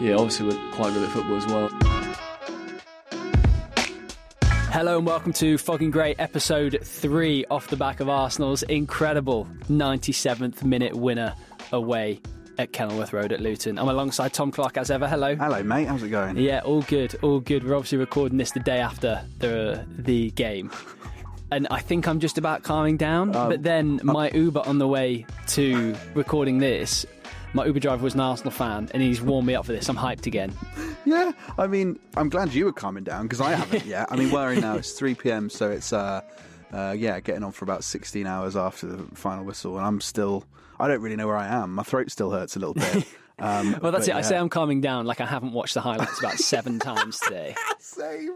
yeah, obviously we're quite good at football as well. Hello and welcome to Fogging Great, episode three, off the back of Arsenal's incredible 97th minute winner away at Kenilworth Road at Luton. I'm alongside Tom Clarke as ever. Hello. Hello, mate. How's it going? Yeah, all good, all good. We're obviously recording this the day after the the game. And I think I'm just about calming down. Um, but then my Uber on the way to recording this, my Uber driver was an Arsenal fan and he's warmed me up for this. I'm hyped again. Yeah, I mean, I'm glad you were calming down because I haven't yet. I mean, where are we now? It's 3 p.m., so it's uh, uh, yeah, getting on for about 16 hours after the final whistle, and I'm still. I don't really know where I am. My throat still hurts a little bit. Um, Well, that's it. I say. I'm calming down like I haven't watched the highlights about seven times today. Same.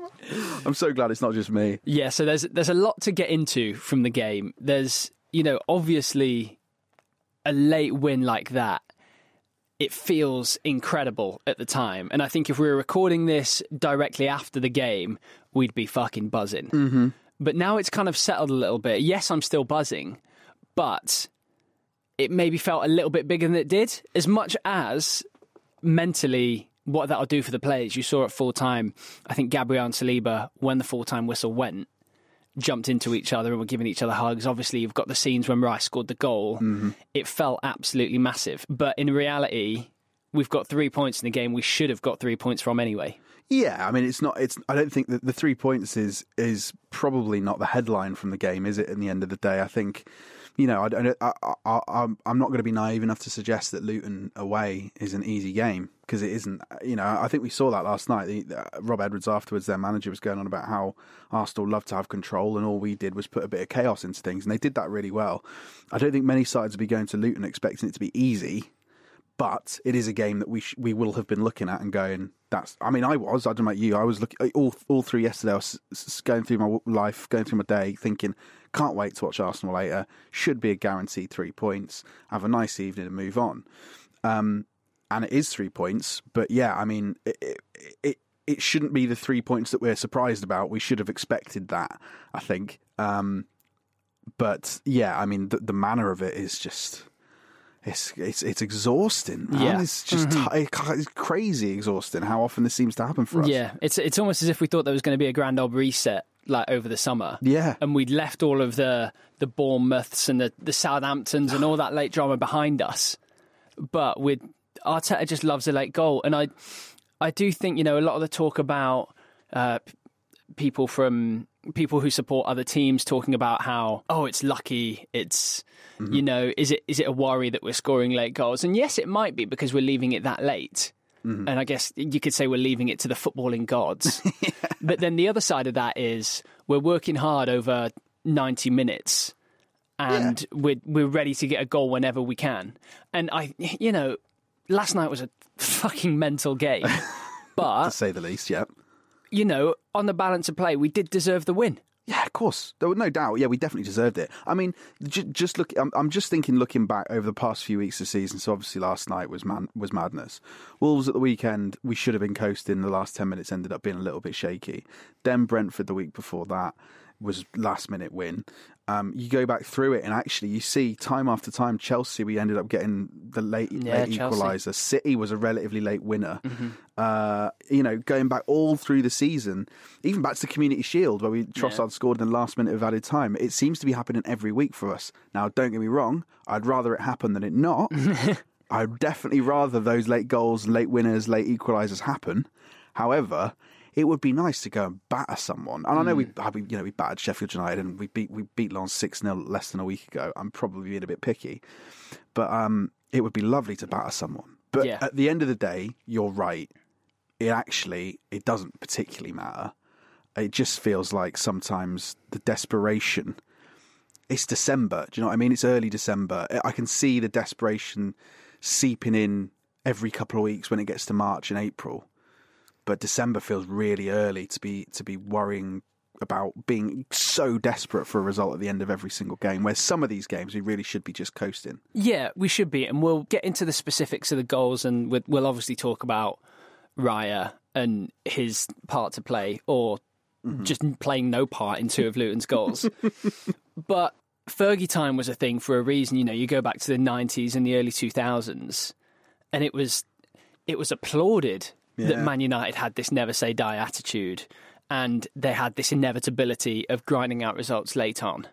I'm so glad it's not just me. Yeah, so there's there's a lot to get into from the game. There's you know obviously a late win like that. It feels incredible at the time, and I think if we were recording this directly after the game, we'd be fucking buzzing. Mm-hmm. But now it's kind of settled a little bit. Yes, I'm still buzzing, but it maybe felt a little bit bigger than it did. As much as mentally what that'll do for the players. You saw at full time, I think Gabriel and Saliba, when the full time whistle went, jumped into each other and were giving each other hugs. Obviously, you've got the scenes when Rice scored the goal. Mm-hmm. It felt absolutely massive. But in reality, we've got three points in the game we should have got three points from anyway. Yeah, I mean, it's not. It's. I don't think that the three points is is probably not the headline from the game, is it? In the end of the day, I think, you know, I, I, I, I'm not going to be naive enough to suggest that Luton away is an easy game because it isn't. You know, I think we saw that last night. The, Rob Edwards afterwards, their manager was going on about how Arsenal love to have control, and all we did was put a bit of chaos into things, and they did that really well. I don't think many sides will be going to Luton expecting it to be easy but it is a game that we sh- we will have been looking at and going. That's. I mean, I was. I don't know about you. I was looking all all through yesterday. I was going through my life, going through my day, thinking, can't wait to watch Arsenal later. Should be a guaranteed three points. Have a nice evening and move on. Um, and it is three points, but yeah, I mean, it, it, it it shouldn't be the three points that we're surprised about. We should have expected that. I think. Um, but yeah, I mean, the, the manner of it is just. It's it's it's exhausting. Man. Yeah. it's just ti- it's crazy exhausting. How often this seems to happen for us. Yeah, it's it's almost as if we thought there was going to be a grand old reset like over the summer. Yeah. and we'd left all of the the Bournemouths and the the Southamptons and all that late drama behind us. But with Arteta, just loves a late goal, and I I do think you know a lot of the talk about uh, people from people who support other teams talking about how oh it's lucky it's you know is it is it a worry that we're scoring late goals and yes it might be because we're leaving it that late Mm-hmm. and I guess you could say we're leaving it to the footballing gods but then the other side of that is we're working hard over 90 minutes and we're we're ready to get a goal whenever we can and I you know last night was a fucking mental game but to say the least. Yeah. you know, on the balance of play, we did deserve the win. Yeah, of course. There was no doubt. Yeah, we definitely deserved it. I mean, j- just look. I'm, I'm just thinking, looking back over the past few weeks of the season. So obviously, last night was man was madness. Wolves at the weekend, we should have been coasting. The last ten minutes ended up being a little bit shaky. Then Brentford the week before that was last minute win. Um, you go back through it, and actually, you see time after time. Chelsea, we ended up getting the late, Yeah, late equaliser. City was a relatively late winner. Uh, you know, going back all through the season, even back to the Community Shield where we Trossard scored in the last minute of added time. It seems to be happening every week for us. Now, don't get me wrong, I'd rather it happen than it not. I'd definitely rather those late goals, late winners, late equalisers happen. However, it would be nice to go and batter someone. And I know we, we, you know, we battered Sheffield United and we beat we beat Lens six 0 less than a week ago. I'm probably being a bit picky, but um, it would be lovely to batter someone. But Yeah. at the end of the day, you're right. It actually it doesn't particularly matter. It just feels like sometimes the desperation. It's December. Do you know what I mean? It's early December. I can see the desperation seeping in every couple of weeks when it gets to March and April. But December feels really early to be to be worrying about being so desperate for a result at the end of every single game. Where some of these games we really should be just coasting. Yeah, we should be, and we'll get into the specifics of the goals, and we'll- obviously talk about Raya and his part to play, or mm-hmm. just playing no part in two of Luton's goals. but Fergie time was a thing for a reason. You know, you go back to the '90s and the early 2000s, and it was it was applauded that Man United had this never say die attitude and they had this inevitability of grinding out results late on.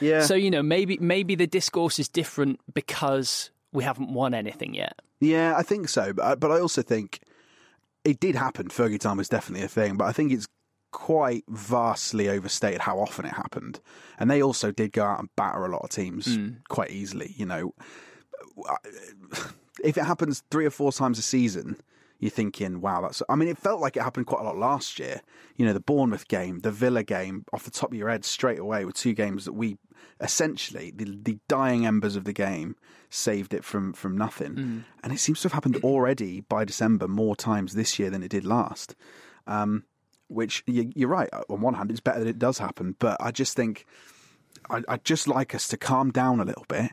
Yeah. So, you know, maybe maybe the discourse is different because we haven't won anything yet. Yeah, I think so. But I, but I also think it did happen. Fergie time was definitely a thing, but I think it's quite vastly overstated how often it happened. And they also did go out and batter a lot of teams hmm. quite easily. You know, if it happens three or four times a season, you're thinking, wow, that's. I mean, it felt like it happened quite a lot last year. You know, the Bournemouth game, the Villa game, off the top of your head, straight away were two games that we essentially the, the dying embers of the game saved it from from nothing. And it seems to have happened already by December more times this year than it did last. Um, which you, you're right. On one hand, it's better that it does happen, but I just think I, I'd just like us to calm down a little bit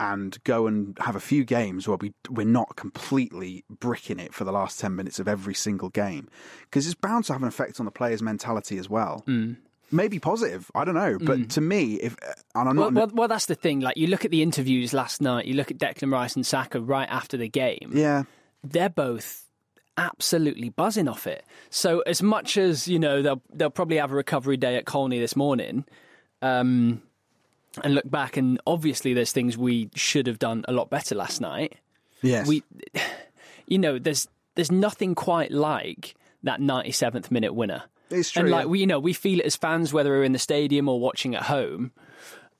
and go and have a few games where we we're not completely bricking it for the last ten minutes of every single game because it's bound to have an effect on the players' mentality as well. Mm. Maybe positive, I don't know, but to me, if and I'm Well, not, well, well, that's the thing. Like, you look at the interviews last night, you look at Declan Rice and Saka right after the game. yeah, they're both absolutely buzzing off it. So as much as you know, they'll they'll probably have a recovery day at Colney this morning, um, and look back, and obviously there's things we should have done a lot better last night. yes, We, you know, there's there's nothing quite like that 97th minute winner. it's true. And like yeah. we, you know, we feel it as fans, whether we're in the stadium or watching at home.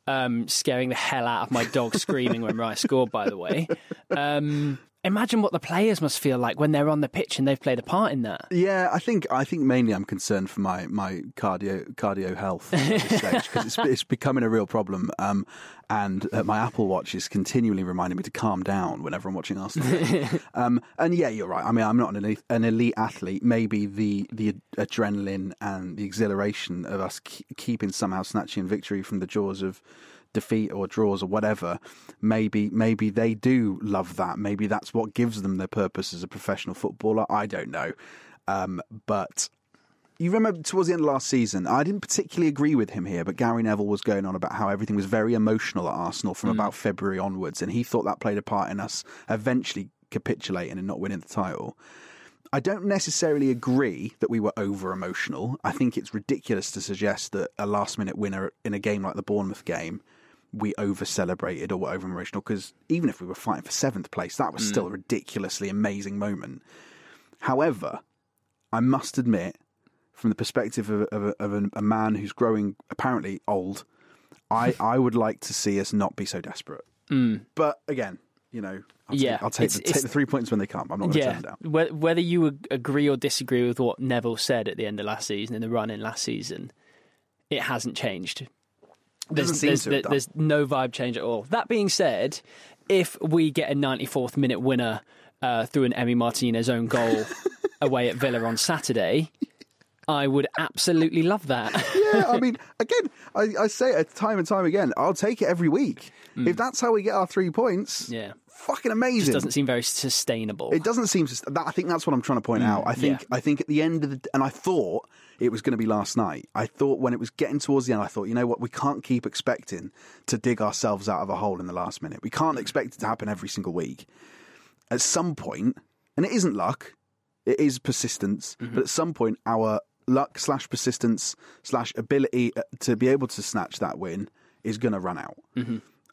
Um, scaring the hell out of my dog screaming when Rice scored. By the way, um, imagine what the players must feel like when they're on the pitch and they've played a part in that. Yeah, I think I think mainly I'm concerned for my, my cardio cardio health at this stage because it's it's becoming a real problem. Um, and uh, my Apple Watch is continually reminding me to calm down whenever I'm watching Arsenal. um, and yeah, you're right. I mean, I'm not an elite, an elite athlete. Maybe the the adrenaline and the exhilaration of us ke- keeping somehow snatching victory from the jaws of defeat or draws or whatever maybe maybe they do love that maybe that's what gives them their purpose as a professional footballer i don't know um, but you remember towards the end of last season, I didn't particularly agree with him here, but Gary Neville was going on about how everything was very emotional at Arsenal from about February onwards, and he thought that played a part in us eventually capitulating and not winning the title. I don't necessarily agree that we were over emotional. I think it's ridiculous to suggest that a last minute winner in a game like the Bournemouth game, we over celebrated or were over emotional because even if we were fighting for seventh place, that was mm. still a ridiculously amazing moment. However, I must admit, from the perspective of, of, a, of a, a man who's growing apparently old, I, I would like to see us not be so desperate. Mm. But again, you know, I'll Yeah, take, I'll take, it's- the, it's- take the three points when they come. I'm not going to Yeah, turn them down. Whether you agree or disagree with what Neville said at the end of last season, in the run in last season, it hasn't changed. There's, there's, done. there's no vibe change at all. That being said, if we get a 94th minute winner uh, through an Emi Martinez own goal away at Villa on Saturday, I would absolutely love that. yeah, I mean, again, I, I say it time and time again. I'll take it every week if that's how we get our three points. Mm. yeah, fucking amazing. it doesn't seem very sustainable. It doesn't seem. That, I think that's what I'm trying to point out. I think. yeah. I think at the end of the, and I thought it was going to be last night. I thought when it was getting towards the end, I thought, you know what, we can't keep expecting to dig ourselves out of a hole in the last minute. We can't expect it to happen every single week. At some point, and it isn't luck, it is persistence. But at some point, our luck slash persistence slash ability uh, to be able to snatch that win is going to run out.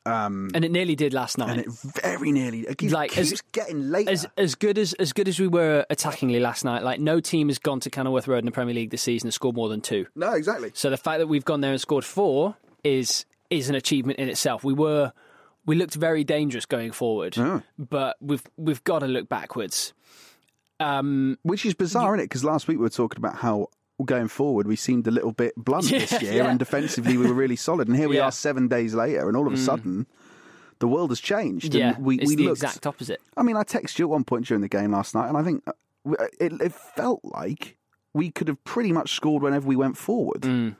And it nearly did last night. And it very nearly it keeps, Like, as- keeps getting later. as as good as as good as we were attackingly last night, like no team has gone to Kenilworth Road in the Premier League this season and scored more than two. no, exactly. So the fact that we've gone there and scored four is is an achievement in itself. We were we looked very dangerous going forward, but we've we've got to look backwards. Um, Which is bizarre, isn't it? Because last week we were talking about how going forward we seemed a little bit blunt Yeah, this year, yeah. and defensively we were really solid. And here we Yeah. Mm. are seven days later, and all of a sudden the world has changed. yeah, and we, it's we the looked. exact opposite. I mean, I texted you at one point during the game last night, and I think uh, it, it felt like we could have pretty much scored whenever we went forward. Mm.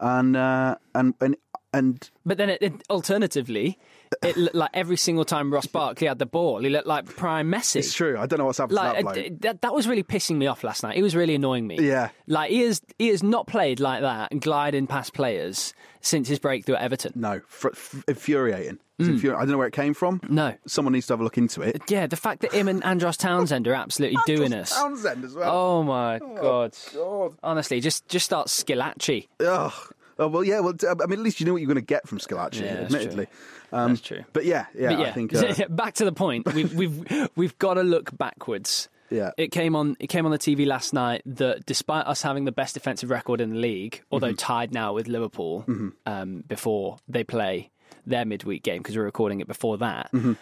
And uh, and and and But then, it, it, alternatively, it looked like every single time Ross Barkley had the ball, he looked like prime Messi. it's true. I don't know what's happened Like to that uh, that, that was really pissing me off last night. It was really annoying me. Yeah. like he has he has not played like that and gliding past players since his breakthrough at Everton. No, fr- f- infuriating. Infuri- I don't know where it came from. Mm. No. Someone needs to have a look into it. Yeah, the fact that him and Andros Townsend are absolutely doing us. Townsend as well. Oh my god! God. Honestly, just just start Skilacci. Ugh. Oh well, yeah. Well, I mean, at least you know what you're going to get from Scalacci, Yeah, admittedly. Um, That's true. But yeah, yeah, But yeah, I think. Uh, back to the point. We've we've we've got to look backwards. Yeah. It came on. It came on the TV last night that despite us having the best defensive record in the league, although Mm-hmm. tied now with Liverpool um, before they play their midweek game because we're recording it before that, Mm-hmm.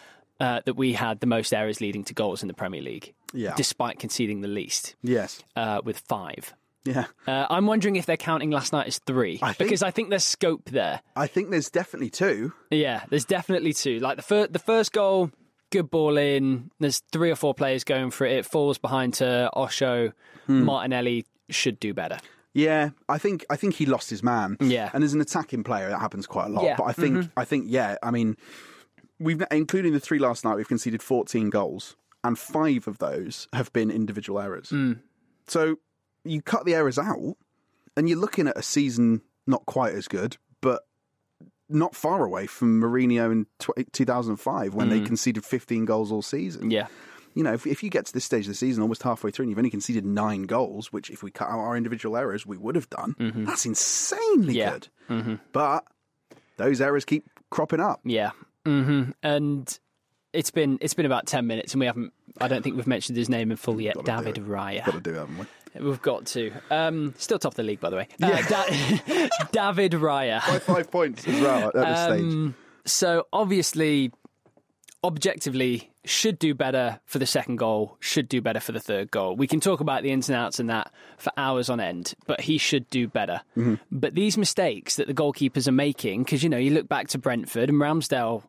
uh, that we had the most errors leading to goals in the Premier League. Yeah. Despite conceding the least, yes. uh, with five. Yeah. Uh, I'm wondering if they're counting last night as three I think- because I think there's scope there. I think there's definitely two. Yeah, there's definitely two. Like the first, the first goal, good ball in. There's three or four players going for it. It falls behind to Osho. Hmm. Martinelli should do better. Yeah, I think I think he lost his man. Yeah. and as an attacking player, that happens quite a lot. Yeah. But I think I think yeah, I mean, we've including the three last night, we've conceded 14 goals, and five of those have been individual errors. So you cut the errors out, and you're looking at a season not quite as good, but not far away from Mourinho in 2005 when they mm. conceded 15 goals all season. Yeah, You know, if, if you get to this stage of the season, almost halfway through, and you've only conceded nine goals, which if we cut out our individual errors, we would have done, mm-hmm. that's insanely Yeah. good. Mm-hmm. But those errors keep cropping up. yeah. hmm And it's been it's been about ten minutes, and we haven't. I don't think we've mentioned his name in full yet. David. Raya. Got to do, haven't we? We've got to. Um, still top of the league, by the way. Uh, Da- David Raya. By five points as well at this stage. Um, so obviously, objectively, should do better for the second goal. Should do better for the third goal. We can talk about the ins and outs and that for hours on end, but he should do better. Mm-hmm. But these mistakes that the goalkeepers are making, because you know you look back to Brentford and Ramsdale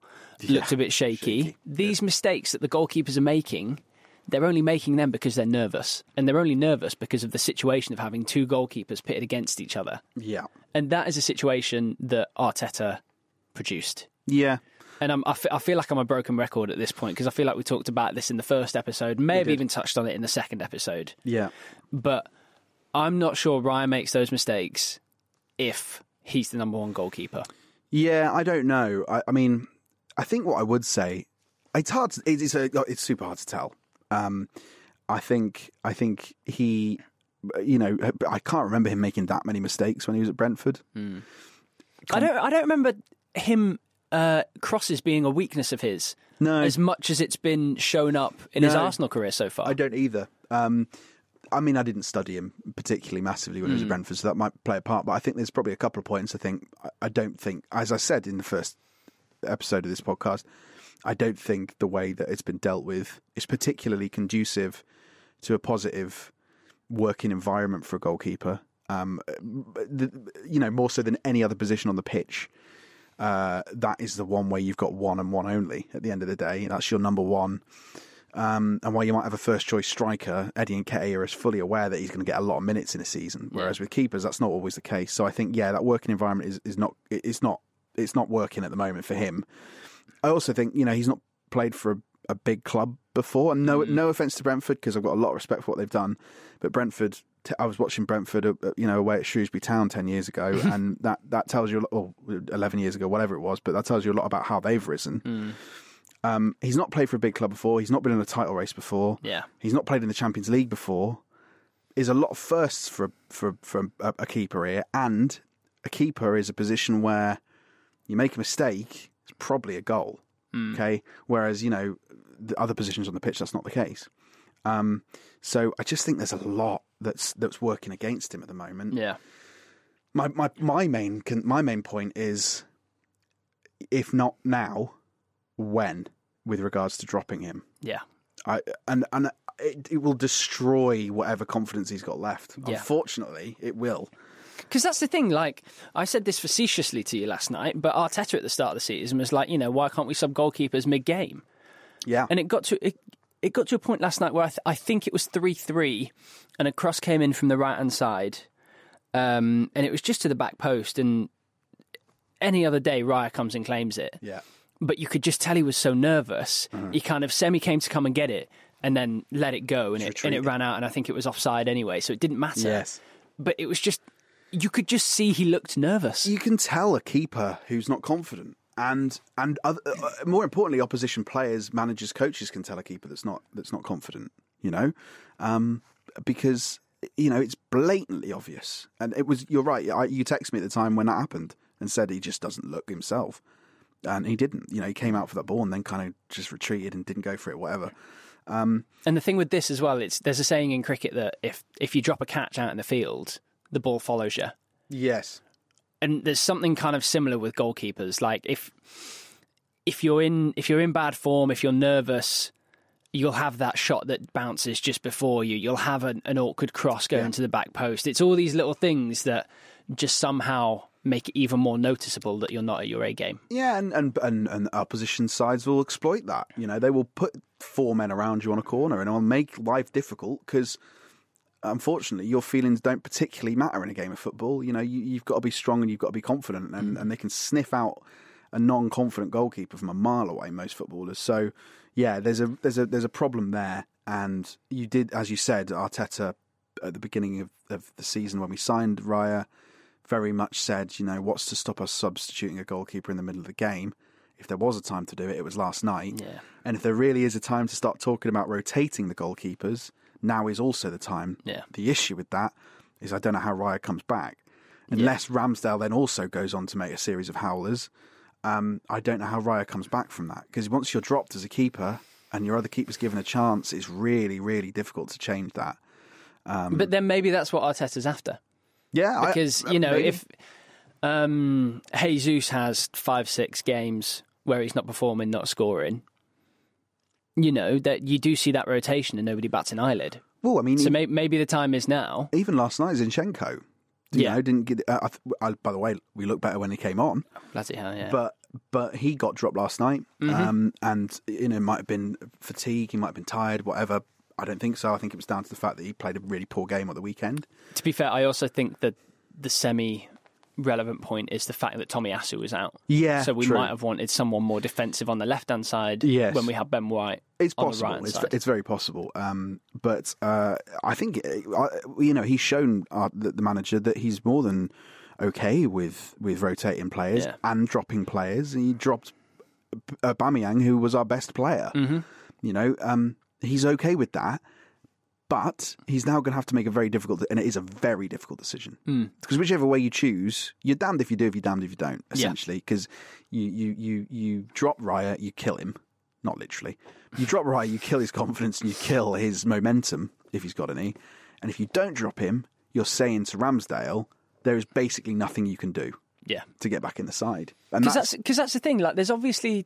looked a bit shaky. These mistakes that the goalkeepers are making. They're only making them because they're nervous. And they're only nervous because of the situation of having two goalkeepers pitted against each other. Yeah. And that is a situation that Arteta produced. Yeah. And I'm, I, f- I feel like I'm a broken record at this point because I feel like we talked about this in the first episode, may have did. even touched on it in the second episode. Yeah. But I'm not sure Raya makes those mistakes if he's the number one goalkeeper. Yeah, I don't know. I, I mean, I think what I would say, it's hard. To, it's a, uh, it's super hard to tell. Um, I think I think he, you know, I can't remember him making that many mistakes when he was at Brentford. I don't. I don't remember him uh, crosses being a weakness of his No. as much as it's been shown up in his Arsenal career so far. I don't either. Um, I mean, I didn't study him particularly massively when he was at Brentford, so that might play a part. But I think there's probably a couple of points. I think I- I don't think, as I said in the first episode of this podcast, I don't think the way that it's been dealt with is particularly conducive to a positive working environment for a goalkeeper. Um, the, you know, more so than any other position on the pitch. Uh, that is the one where you've got one and one only at the end of the day. That's your number one. Um, and while you might have a first choice striker, Eddie and Nketiah is fully aware that he's going to get a lot of minutes in a season. Whereas with keepers, that's not always the case. So I think, yeah, that working environment is, is not it's not it's not working at the moment for him. I also think you know he's not played for a, a big club before, and no no offense to Brentford because I've got a lot of respect for what they've done, but Brentford. t- I was watching Brentford, uh, you know, away at Shrewsbury Town ten years ago, and that, that tells you, a lot- or eleven years ago, whatever it was, but that tells you a lot about how they've risen. Um, he's not played for a big club before. He's not been in a title race before. Yeah. He's not played in the Champions League before. Is a lot of firsts for for for a, a keeper here, and a keeper is a position where you make a mistake, probably a goal. Okay, whereas you know the other positions on the pitch, that's not the case. Um, so I just think there's a lot that's that's working against him at the moment. Yeah. My my my main my main point is, if not now, when with regards to dropping him. Yeah. I and and it, it will destroy whatever confidence he's got left. Yeah. Unfortunately, it will. Because that's the thing. Like I said this facetiously to you last night, but Arteta at the start of the season was like, you know, why can't we sub goalkeepers mid game? Yeah, And it got to it, it got to a point last night where I, th- I think it was three three, and a cross came in from the right hand side, um, and it was just to the back post, and any other day, Raya comes and claims it. Yeah. But you could just tell he was so nervous. Uh-huh. He kind of semi came to come and get it and then let it go and it, and it ran out. And I think it was offside anyway, so it didn't matter. Yes. But it was just, you could just see he looked nervous. You can tell a keeper who's not confident. And and other, uh, more importantly, opposition players, managers, coaches can tell a keeper that's not that's not confident. You know, um, because you know it's blatantly obvious. And it was you're right. I, you texted me at the time when that happened and said he just doesn't look himself, and he didn't. You know, he came out for that ball and then kind of just retreated and didn't go for it. Whatever. And the thing with this as well, it's there's a saying in cricket that if if you drop a catch out in the field, the ball follows you. Yes. And there's something kind of similar with goalkeepers. Like if if you're in if you're in bad form, if you're nervous, you'll have that shot that bounces just before you. You'll have an, an awkward cross going Yeah. to the back post. It's all these little things that just somehow make it even more noticeable that you're not at your A game. Yeah, and, and, and, and opposition sides will exploit that. You know, they will put four men around you on a corner and it'll make life difficult because, unfortunately, your feelings don't particularly matter in a game of football. You know, you, you've got to be strong and you've got to be confident, and, hmm. and they can sniff out a non-confident goalkeeper from a mile away. Most footballers. So, yeah, there's a there's a there's a problem there, and you did, as you said, Arteta at the beginning of, of the season when we signed Raya very much said, you know, what's to stop us substituting a goalkeeper in the middle of the game? If there was a time to do it, it was last night. Yeah. And if there really is a time to start talking about rotating the goalkeepers, now is also the time. Yeah. The issue with that is I don't know how Raya comes back. Unless Ramsdale then also goes on to make a series of howlers, um, I don't know how Raya comes back from that. Because once you're dropped as a keeper and your other keeper's given a chance, it's really, really difficult to change that. but then maybe that's what Arteta's after. Yeah, I- because uh, you know maybe. if um, Jesus has five six games where he's not performing, not scoring, you know that you do see that rotation and nobody bats an eyelid. well, I mean, So may- maybe the time is now. even last night, Zinchenko, you Yeah. know, didn't get. Uh, I th- I, by the way, we looked better when he came on, Bloody hell, yeah. but but he got dropped last night, Mm-hmm. um, and you know, might have been fatigue, he might have been tired, whatever. I don't think so. I think it was down to the fact that he played a really poor game at the weekend. to be fair, I also think that the semi relevant point is the fact that Tomiyasu was out. Yeah, So we true. might have wanted someone more defensive on the left hand side Yes. when we had Ben White It's possible. right it's, it's very possible. Um, but uh, I think uh, you know he's shown uh, the, the manager that he's more than okay with with rotating players Yeah. and dropping players. He dropped Aubameyang, who was our best player. Mm-hmm. You know, um, he's okay with that. But he's now going to have to make a very difficult, and it is a very difficult decision. Hmm. Because whichever way you choose, you're damned if you do, if you're damned if you don't. Essentially, because you, you you you drop Raya, you kill him, not literally. You drop Raya, you kill his confidence, and you kill his momentum if he's got any. And if you don't drop him, you're saying to Ramsdale, there is basically nothing you can do yeah. to get back in the side. Because that's, that's because that's the thing. Like, there's obviously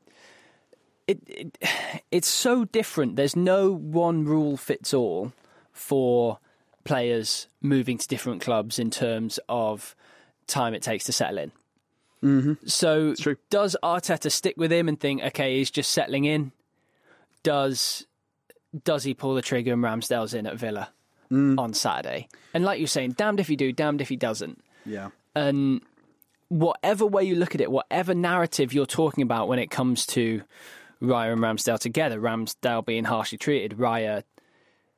it, it. It's so different. There's no one rule fits all for players moving to different clubs in terms of time it takes to settle in. Mm-hmm. So, does Arteta stick with him and think, okay, he's just settling in? Does does he pull the trigger and Ramsdale's in at Villa mm. on Saturday? And like you're saying, damned if he do, damned if he doesn't yeah. and whatever way you look at it, whatever narrative you're talking about when it comes to Raya and Ramsdale together, Ramsdale being harshly treated, Raya,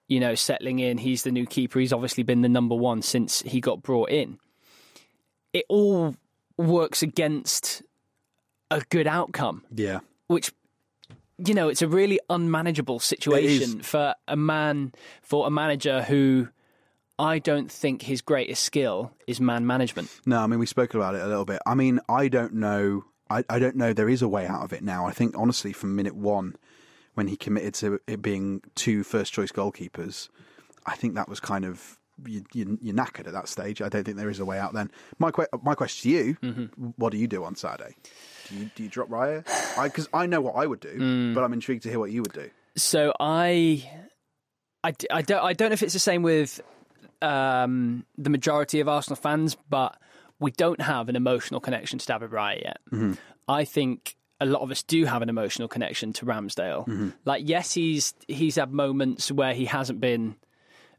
you know, settling in, he's the new keeper, he's obviously been the number one since he got brought in. It all works against a good outcome, Yeah. which you know, it's a really unmanageable situation for a man for a manager who I don't think his greatest skill is man management. No, I mean we spoke about it a little bit. I mean, I don't know. I, I don't know. There is a way out of it now. I think honestly, from minute one, when he committed to it being two first choice goalkeepers, I think that was kind of you, you, you're knackered at that stage. I don't think there is a way out. Then my que- my question to you: Mm-hmm. What do you do on Saturday? Do you do you drop Raya? Because I, know what I would do, Mm. but I'm intrigued to hear what you would do. So I, I, I don't, I don't know if it's the same with um, the majority of Arsenal fans, but we don't have an emotional connection to David Raya yet. I think a lot of us do have an emotional connection to Ramsdale. Like, yes, he's he's had moments where he hasn't been,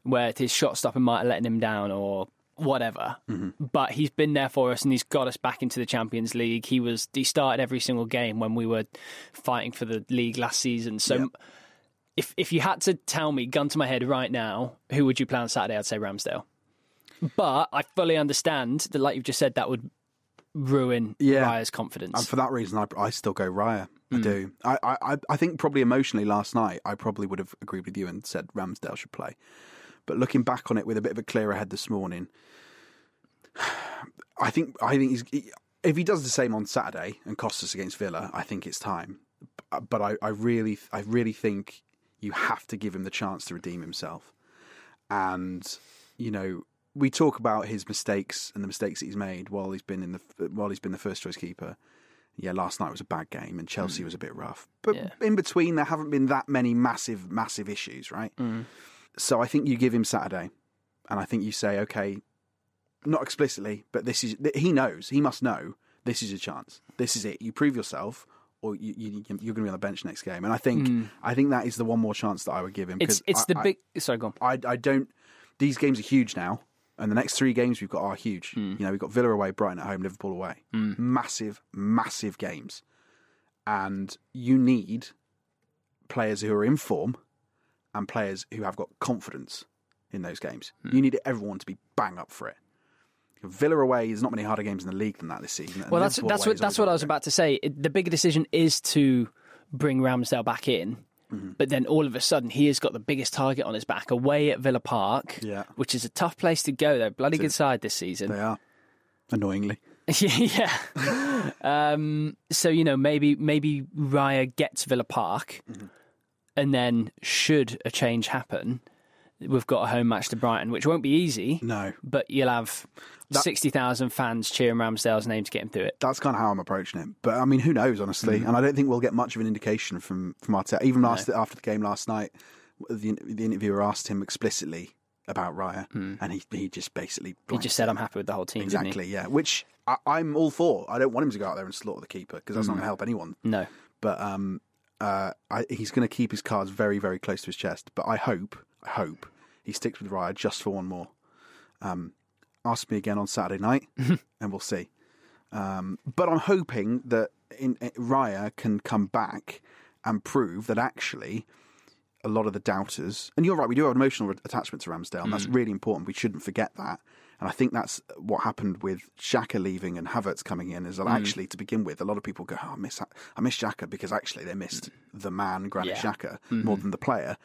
where his shot stopping might have let him down, or whatever. Mm-hmm. But he's been there for us and he's got us back into the Champions League. He was he started every single game when we were fighting for the league last season. So Yeah. if if you had to tell me, gun to my head right now, who would you play on Saturday? I'd say Ramsdale. But I fully understand that, like you've just said, that would ruin Yeah. Raya's confidence. And for that reason, I, I still go Raya. I mm. do. I, I, I think probably emotionally last night, I probably would have agreed with you and said Ramsdale should play. But looking back on it with a bit of a clearer head this morning, I think I think he's if he does the same on Saturday and costs us against Villa, I think it's time. But I, I really I really think you have to give him the chance to redeem himself. And you know, we talk about his mistakes and the mistakes that he's made while he's been in the while he's been the first choice keeper. Yeah, last night was a bad game and Chelsea mm. was a bit rough. But Yeah. in between, there haven't been that many massive, massive issues, right? Mm. So I think you give him Saturday, and I think you say, okay, not explicitly, but this is he knows, he must know this is your chance. This is it. You prove yourself, or you, you, you're going to be on the bench next game. And I think I think that is the one more chance that I would give him. it's it's I- the I- big. Sorry, go on. I, I don't. These games are huge now, and the next three games we've got are huge. Hmm. You know, we've got Villa away, Brighton at home, Liverpool away. Massive, massive games, and you need players who are in form and players who have got confidence in those games. Hmm. You need everyone to be bang up for it. Villa away is not many harder games in the league than that this season. Well, that's that's what that's what I was about to say. The bigger decision is to bring Ramsdale back in, Mm-hmm. but then all of a sudden he has got the biggest target on his back away at Villa Park, Yeah. which is a tough place to go. They're bloody good side this season. They are annoyingly. yeah. um, so you know maybe maybe Raya gets Villa Park, Mm-hmm. And then should a change happen, we've got a home match to Brighton, which won't be easy. No, But you'll have sixty thousand fans cheering Ramsdale's name to get him through it. that's kind of how I'm approaching it. But I mean, who knows, honestly? Mm. And I don't think we'll get much of an indication from from Arteta. Even last after the game last night, the, the interviewer asked him explicitly about Raya, hmm. and he he just basically He just said, "I'm happy with the whole team." exactly yeah, which I, I'm all for. I don't want him to go out there and slaughter the keeper because that's not hmm. going to help anyone. No. But um, uh, I, he's going to keep his cards very very close to his chest. But I hope I hope he sticks with Raya just for one more. Um, ask me again on Saturday night, and we'll see. Um, but I'm hoping that in, in, Raya can come back and prove that actually a lot of the doubters, and you're right, we do have an emotional attachment to Ramsdale, and that's mm. really important. We shouldn't forget that. And I think that's what happened with Xhaka leaving and Havertz coming in. Is that mm. actually, to begin with, a lot of people go, oh, "I miss, I miss Xhaka," because actually they missed mm. the man, Granit Yeah. Xhaka, mm-hmm. more than the player.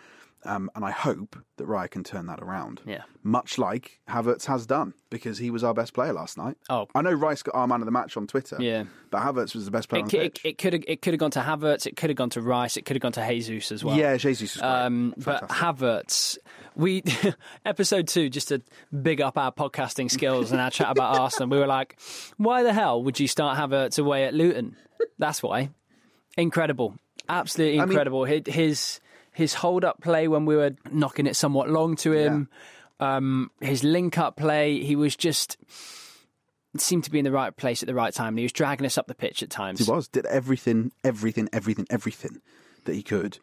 Um, and I hope that Raya can turn that around. Yeah. Much like Havertz has done, because he was our best player last night. Oh. I know Rice got our man of the match on Twitter. Yeah. But Havertz was the best player on It, the it, pitch. it could have it could have gone to Havertz. It could have gone to Rice. It could have gone to Jesus as well. yeah, Jesus. Um, but. Havertz, we episode two, just to big up our podcasting skills and our chat about Arsenal. We were like, why the hell would you start Havertz away at Luton? That's why. Incredible, absolutely mean- incredible. His his, his hold up play when we were knocking it somewhat long to him. Um, his link up play, he was just seemed to be in the right place at the right time. And he was dragging us up the pitch at times. He was did everything, everything, everything, everything that he could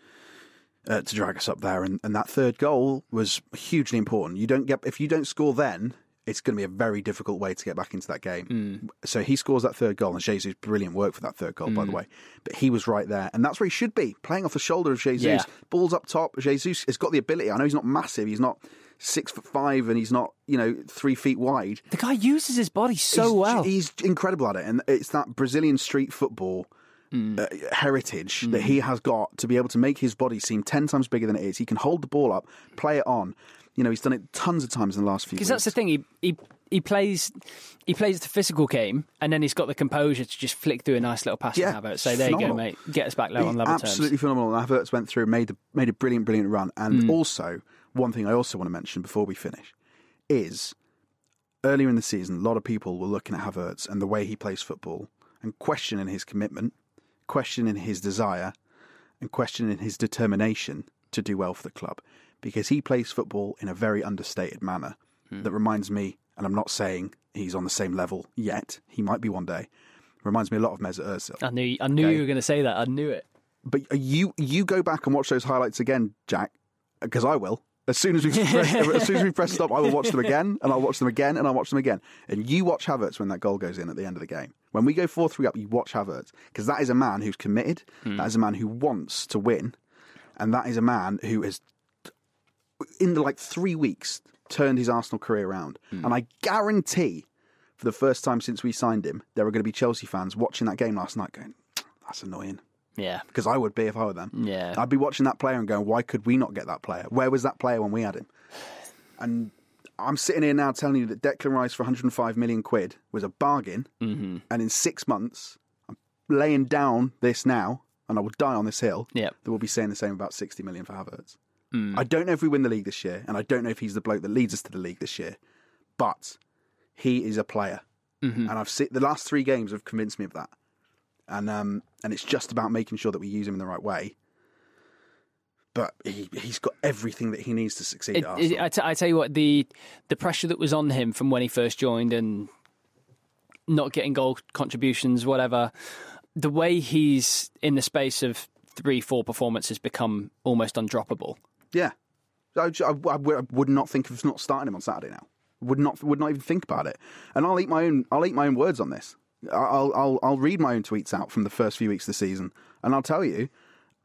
uh, to drag us up there, and, and that third goal was hugely important. You don't get if you don't score then. It's going to be a very difficult way to get back into that game. So he scores that third goal, and Jesus brilliant work for that third goal, by the way. But he was right there, and that's where he should be, playing off the shoulder of Jesus. Yeah. Balls up top. Jesus has got the ability. I know he's not massive. He's not six foot five, and he's not you know three feet wide. The guy uses his body so he's, well. He's incredible at it, and it's that Brazilian street football Hmm. uh, heritage that he has got to be able to make his body seem ten times bigger than it is. He can hold the ball up, play it on. You know, he's done it tons of times in the last few. Years. Because that's the thing. He, he he plays he plays the physical game, and then he's got the composure to just flick through a nice little pass Yeah, to Havertz. So there you go, mate. Get us back low on level absolutely phenomenal. And Havertz went through, made a, made a brilliant, brilliant run. And Hmm. also, one thing I also want to mention before we finish is earlier in the season, a lot of people were looking at Havertz and the way he plays football and questioning his commitment, questioning his desire, and questioning his determination to do well for the club because he plays football in a very understated manner Hmm. that reminds me, and I'm not saying he's on the same level yet, he might be one day, reminds me a lot of Mesut Ozil. I knew I knew Okay. you were going to say that. I knew it. But you you go back and watch those highlights again, Jack, because I will. As soon as we press, as soon as we press stop, I will watch them again, and I'll watch them again, and I'll watch them again. And you watch Havertz when that goal goes in at the end of the game. When we go four three up, you watch Havertz because that is a man who's committed. That is a man who wants to win, and that is a man who has, in the, like three weeks, turned his Arsenal career around. And I guarantee, for the first time since we signed him, there are going to be Chelsea fans watching that game last night, going, "That's annoying." Yeah. Because I would be if I were them. Yeah. I'd be watching that player and going, why could we not get that player? Where was that player when we had him? And I'm sitting here now telling you that Declan Rice for 105 million quid was a bargain. Mm-hmm. And in six months, I'm laying down this now, and I will die on this hill. Yeah. That we'll be saying the same about 60 million for Havertz. I don't know if we win the league this year, and I don't know if he's the bloke that leads us to the league this year, but he is a player. And I've seen the last three games have convinced me of that. And um, and it's just about making sure that we use him in the right way. But he he's got everything that he needs to succeed It, at it, I, t- I tell you what, the the pressure that was on him from when he first joined and not getting goal contributions, whatever, the way he's in the space of three, four performances become almost undroppable. Yeah, I, I, I would not think of not starting him on Saturday now. Would not would not even think about it. And I'll eat my own I'll eat my own words on this. I'll I'll I'll read my own tweets out from the first few weeks of the season, and I'll tell you,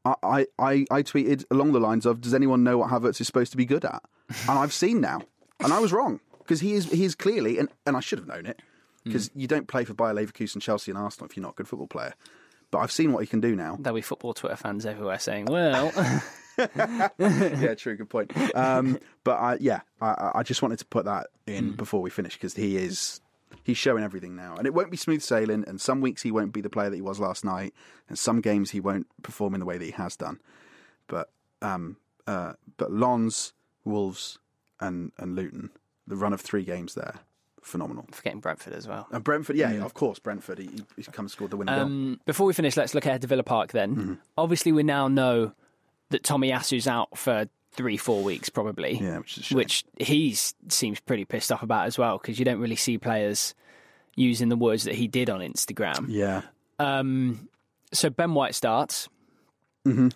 I I, I tweeted along the lines of, "Does anyone know what Havertz is supposed to be good at?" And I've seen now, and I was wrong because he is he is clearly, and, and I should have known it hmm. because you don't play for Bayer Leverkusen, Chelsea, and Arsenal if you're not a good football player. But I've seen what he can do now. There'll be football Twitter fans everywhere saying, well, yeah, true. Good point. Um, but I, yeah, I, I just wanted to put that in before we finish because he is he's showing everything now, and it won't be smooth sailing. And some weeks he won't be the player that he was last night, and some games he won't perform in the way that he has done. But um, uh, but Lons, Wolves, and and Luton, the run of three games there, phenomenal. forgetting Brentford as well. And Brentford, yeah, of course, Brentford. He, he come and scored the winning goal. Um, before we finish, let's look ahead to Villa Park then. Obviously, we now know that Tomiyasu's out for three, four weeks probably. Yeah, which is a shame. which he seems pretty pissed off about as well because you don't really see players using the words that he did on Instagram. Yeah, Um, so Ben White starts. Mm-hmm.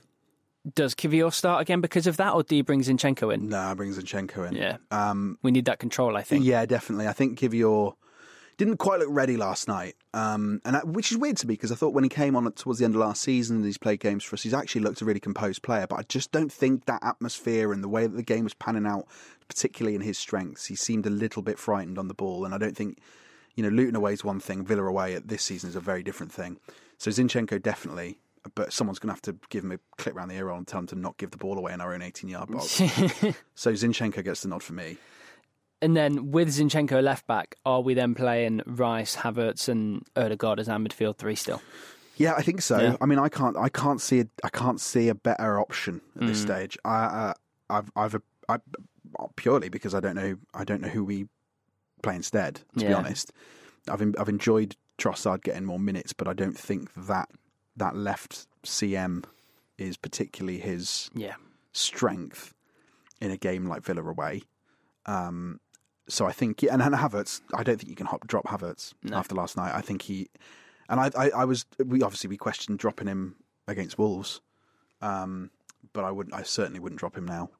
Does Kiwior start again because of that, or do you bring Zinchenko in? No, nah, brings Zinchenko in. Yeah, Um, we need that control. I think. Yeah, definitely. I think Kiwior didn't quite look ready last night, um, and which is weird to me because I thought when he came on towards the end of last season and he's played games for us, he's actually looked a really composed player. But I just don't think that atmosphere and the way that the game was panning out, particularly in his strengths, he seemed a little bit frightened on the ball. And I don't think, you know, Luton away is one thing, Villa away at this season is a very different thing. So Zinchenko definitely. But someone's going to have to give him a clip around the ear and tell him to not give the ball away in our own 18 yard box. so Zinchenko gets the nod for me. And then with Zinchenko left back, are we then playing Rice, Havertz, and Odegaard as our midfield three still? Yeah, I think so. Yeah. I mean, I can't, I can't see, a, I can't see a better option at this stage. I, uh, I've, I've, I, purely because I don't know, I don't know who we play instead. To be honest, I've, I've enjoyed Trossard getting more minutes, but I don't think that that left CM is particularly his Yeah. strength in a game like Villa away. Um, so I think, and, and Havertz, I don't think you can hop, drop Havertz after last night. I think he, and I, I, I was, we obviously we questioned dropping him against Wolves, um, but I wouldn't, I certainly wouldn't drop him now.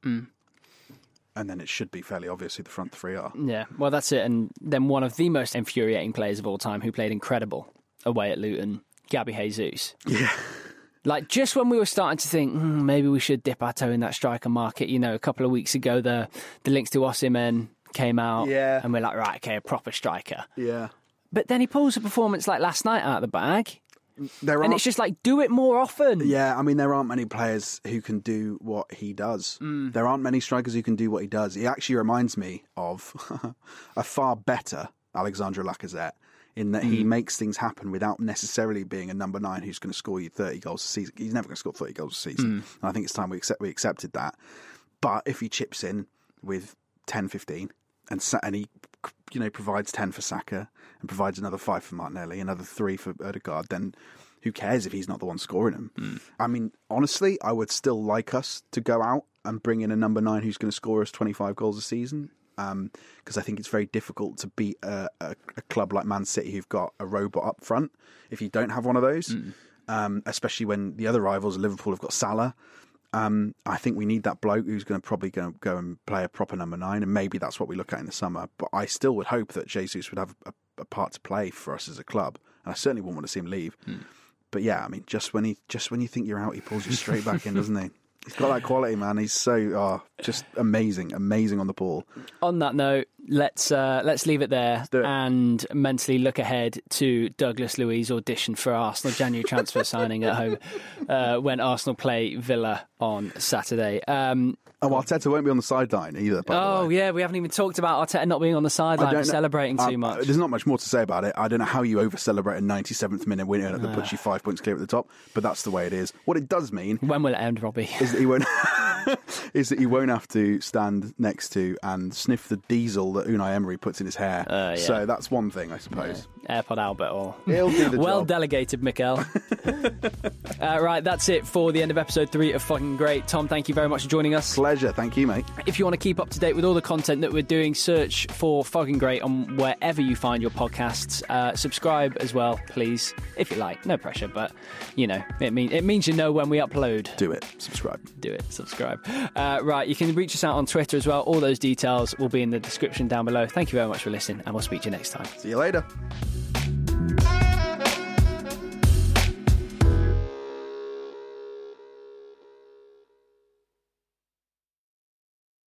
And then it should be fairly obvious who the front three are. Yeah, well, that's it. And then one of the most infuriating players of all time who played incredible away at Luton, Gabby Jesus. Yeah, Like, just when we were starting to think, hmm, maybe we should dip our toe in that striker market, you know, a couple of weeks ago, the, the links to Osimhen came out. Yeah. And we're like, right, okay, a proper striker. yeah. But then he pulls a performance like last night out of the bag. There And it's just like, do it more often. Yeah, I mean, there aren't many players who can do what he does. Mm. There aren't many strikers who can do what he does. He actually reminds me of a far better Alexandre Lacazette in that he mm. makes things happen without necessarily being a number nine who's going to score you 30 goals a season. He's never going to score 30 goals a season. Mm. And I think it's time we, accept, we accepted that. But if he chips in with 10, 15, and, and he you know provides 10 for Saka and provides another 5 for Martinelli, another 3 for Odegaard, then who cares if he's not the one scoring them? Hmm. I mean, honestly, I would still like us to go out and bring in a number 9 who's going to score us 25 goals a season. Um, because I think it's very difficult to beat a, a, a club like Man City who've got a robot up front if you don't have one of those. Hmm. Um, especially when the other rivals, Liverpool, have got Salah. Um, I think we need that bloke who's going to probably go, go and play a proper number nine, and maybe that's what we look at in the summer. But I still would hope that Jesus would have a, a part to play for us as a club, and I certainly wouldn't want to see him leave. But yeah, I mean, just when he just when you think you're out, he pulls you straight back in, doesn't he? He's got that quality, man. He's so oh, just amazing, amazing on the ball. On that note, let's uh, let's leave it there it. and mentally look ahead to Douglas Luiz audition for Arsenal January transfer signing at home uh, when Arsenal play Villa on Saturday. Um, Oh, Arteta won't be on the sideline either. Oh yeah, we haven't even talked about Arteta not being on the sideline for celebrating uh, too much. There's not much more to say about it. I don't know how you over celebrate a 97th minute winner that puts you five points clear at the top, but that's the way it is. What it does mean when will it end, Robbie? is that he won't is that he won't have to stand next to and sniff the diesel that Unai Emery puts in his hair. Uh, yeah. So that's one thing, I suppose. AirPod Albert or He'll do the well job. delegated, Mikel. uh, right, that's it for the end of episode three of Fogging Great. Tom, thank you very much for joining us. Pleasure, thank you, mate. If you want to keep up to date with all the content that we're doing, search for Fogging Great on wherever you find your podcasts. Uh, subscribe as well, please, if you like. No pressure, but you know it mean it means you know when we upload. Do it. Subscribe. Do it, subscribe. Uh, right, you can reach us out on Twitter as well. All those details will be in the description down below. Thank you very much for listening, and we'll speak to you next time. See you later. Bye.